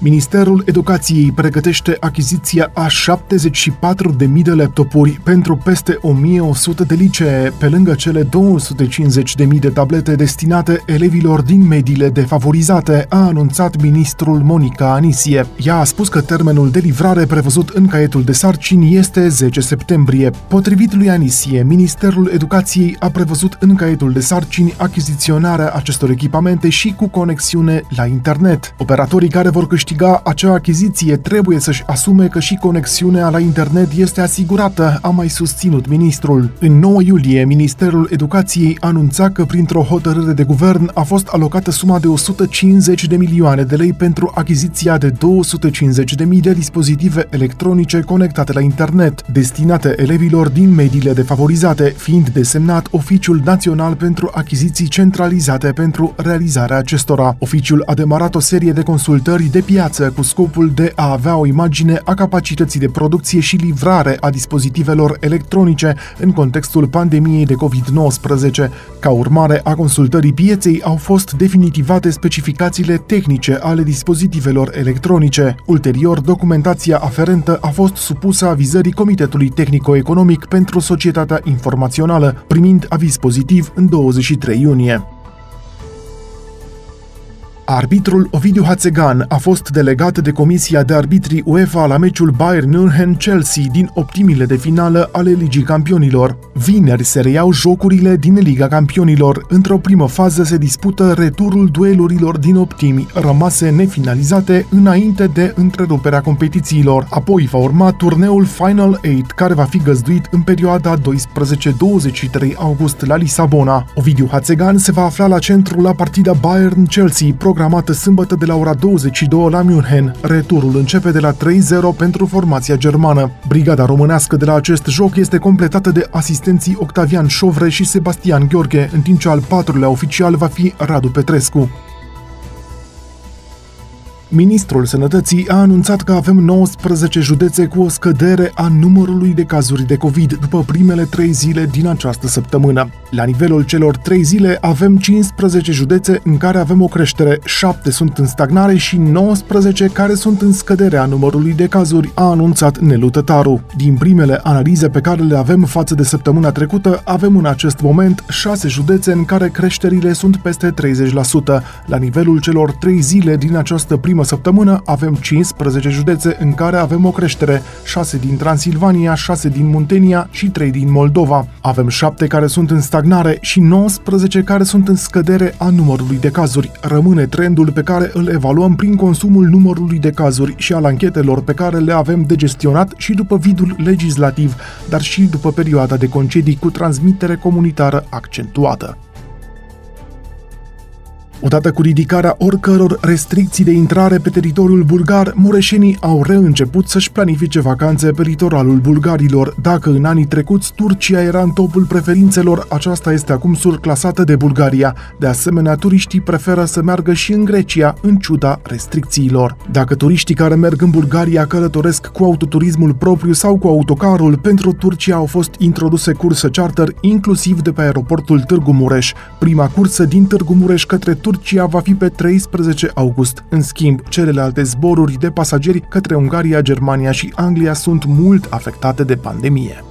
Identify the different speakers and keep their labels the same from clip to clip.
Speaker 1: Ministerul Educației pregătește achiziția a 74.000 de laptopuri pentru peste 1.100 de licee, pe lângă cele 250.000 de tablete destinate elevilor din mediile defavorizate, a anunțat ministrul Monica Anisie. Ea a spus că termenul de livrare prevăzut în caietul de sarcini este 10 septembrie. Potrivit lui Anisie, Ministerul Educației a prevăzut în caietul de sarcini achiziționarea acestor echipamente și cu conexiune la internet. Operatorii care vor câștiga câștiga acea achiziție trebuie să-și asume că și conexiunea la internet este asigurată, a mai susținut ministrul. În 9 iulie, Ministerul Educației anunța că printr-o hotărâre de guvern a fost alocată suma de 150 de milioane de lei pentru achiziția de 250 de mii de dispozitive electronice conectate la internet, destinate elevilor din mediile defavorizate, fiind desemnat Oficiul Național pentru Achiziții Centralizate pentru realizarea acestora. Oficiul a demarat o serie de consultări de piață piață cu scopul de a avea o imagine a capacității de producție și livrare a dispozitivelor electronice în contextul pandemiei de COVID-19. Ca urmare a consultării pieței au fost definitivate specificațiile tehnice ale dispozitivelor electronice. Ulterior, documentația aferentă a fost supusă avizării Comitetului Tehnico-Economic pentru Societatea Informațională, primind aviz pozitiv în 23 iunie. Arbitrul Ovidiu Hațegan a fost delegat de Comisia de Arbitri UEFA la meciul Bayern München-Chelsea din optimile de finală ale Ligii Campionilor. Vineri se reiau jocurile din Liga Campionilor. Într-o primă fază se dispută returul duelurilor din optimi, rămase nefinalizate înainte de întreruperea competițiilor. Apoi va urma turneul Final 8, care va fi găzduit în perioada 12-23 august la Lisabona. Ovidiu Hațegan se va afla la centru la partida Bayern-Chelsea, programată sâmbătă de la ora 22 la München. Returul începe de la 3-0 pentru formația germană. Brigada românească de la acest joc este completată de asistenții Octavian Șovre și Sebastian Gheorghe, în timp ce al patrulea oficial va fi Radu Petrescu. Ministrul Sănătății a anunțat că avem 19 județe cu o scădere a numărului de cazuri de COVID după primele trei zile din această săptămână. La nivelul celor trei zile avem 15 județe în care avem o creștere, 7 sunt în stagnare și 19 care sunt în scăderea numărului de cazuri, a anunțat Nelu Tătaru. Din primele analize pe care le avem față de săptămâna trecută, avem în acest moment 6 județe în care creșterile sunt peste 30%. La nivelul celor trei zile din această primă primă săptămână avem 15 județe în care avem o creștere, 6 din Transilvania, 6 din Muntenia și 3 din Moldova. Avem 7 care sunt în stagnare și 19 care sunt în scădere a numărului de cazuri. Rămâne trendul pe care îl evaluăm prin consumul numărului de cazuri și al anchetelor pe care le avem de gestionat și după vidul legislativ, dar și după perioada de concedii cu transmitere comunitară accentuată. Odată cu ridicarea oricăror restricții de intrare pe teritoriul bulgar, mureșenii au reînceput să-și planifice vacanțe pe litoralul bulgarilor. Dacă în anii trecuți Turcia era în topul preferințelor, aceasta este acum surclasată de Bulgaria. De asemenea, turiștii preferă să meargă și în Grecia, în ciuda restricțiilor. Dacă turiștii care merg în Bulgaria călătoresc cu autoturismul propriu sau cu autocarul, pentru Turcia au fost introduse curse charter, inclusiv de pe aeroportul Târgu Mureș. Prima cursă din Târgu Mureș către Turcia va fi pe 13 august. În schimb, celelalte zboruri de pasageri către Ungaria, Germania și Anglia sunt mult afectate de pandemie.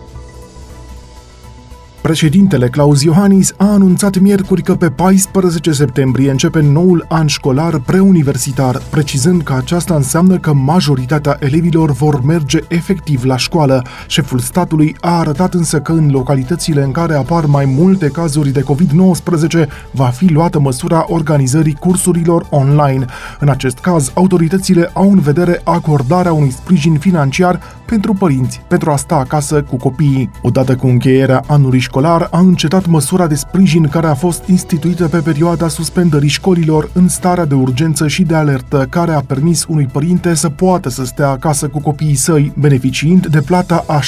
Speaker 1: Președintele Claus Iohannis a anunțat miercuri că pe 14 septembrie începe noul an școlar preuniversitar, precizând că aceasta înseamnă că majoritatea elevilor vor merge efectiv la școală. Șeful statului a arătat însă că în localitățile în care apar mai multe cazuri de COVID-19 va fi luată măsura organizării cursurilor online. În acest caz, autoritățile au în vedere acordarea unui sprijin financiar pentru părinți pentru a sta acasă cu copiii. Odată cu încheierea anului școlar a încetat măsura de sprijin care a fost instituită pe perioada suspendării școlilor în starea de urgență și de alertă, care a permis unui părinte să poată să stea acasă cu copiii săi, beneficiind de plata a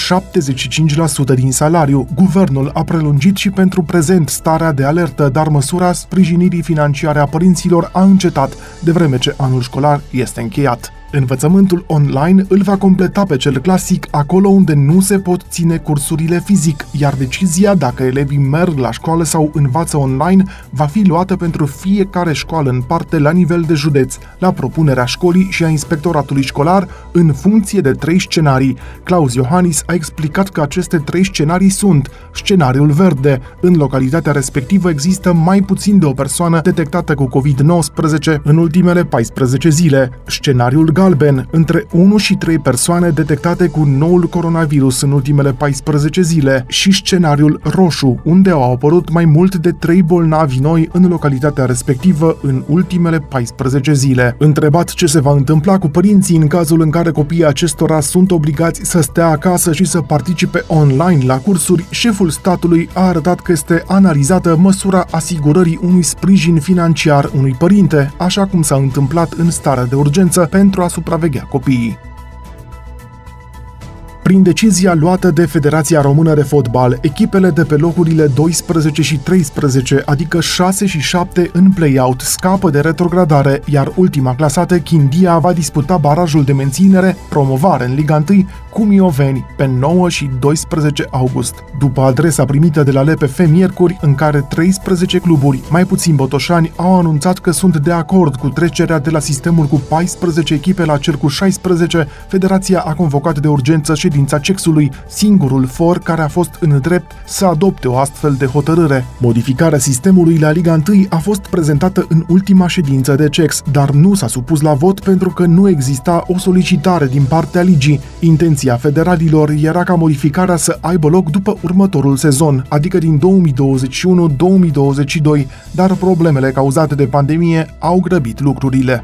Speaker 1: 75% din salariu. Guvernul a prelungit și pentru prezent starea de alertă, dar măsura sprijinirii financiare a părinților a încetat, de vreme ce anul școlar este încheiat. Învățământul online îl va completa pe cel clasic acolo unde nu se pot ține cursurile fizic, iar decizia dacă elevii merg la școală sau învață online va fi luată pentru fiecare școală în parte la nivel de județ, la propunerea școlii și a inspectoratului școlar, în funcție de trei scenarii. Claus Iohannis a explicat că aceste trei scenarii sunt scenariul verde. În localitatea respectivă există mai puțin de o persoană detectată cu COVID-19 în ultimele 14 zile. Scenariul galben, între 1 și 3 persoane detectate cu noul coronavirus în ultimele 14 zile și scenariul roșu, unde au apărut mai mult de 3 bolnavi noi în localitatea respectivă în ultimele 14 zile. Întrebat ce se va întâmpla cu părinții în cazul în care copiii acestora sunt obligați să stea acasă și să participe online la cursuri, șeful statului a arătat că este analizată măsura asigurării unui sprijin financiar unui părinte, așa cum s-a întâmplat în starea de urgență pentru a supraveghea copiii. Prin decizia luată de Federația Română de Fotbal, echipele de pe locurile 12 și 13, adică 6 și 7 în play-out, scapă de retrogradare, iar ultima clasată, Chindia, va disputa barajul de menținere, promovare în Liga 1, cu Mioveni, pe 9 și 12 august. După adresa primită de la LPF miercuri, în care 13 cluburi, mai puțin botoșani, au anunțat că sunt de acord cu trecerea de la sistemul cu 14 echipe la cel cu 16, Federația a convocat de urgență ședința ședința Cexului, singurul for care a fost în drept să adopte o astfel de hotărâre. Modificarea sistemului la Liga 1 a fost prezentată în ultima ședință de Cex, dar nu s-a supus la vot pentru că nu exista o solicitare din partea ligii. Intenția federalilor era ca modificarea să aibă loc după următorul sezon, adică din 2021-2022, dar problemele cauzate de pandemie au grăbit lucrurile.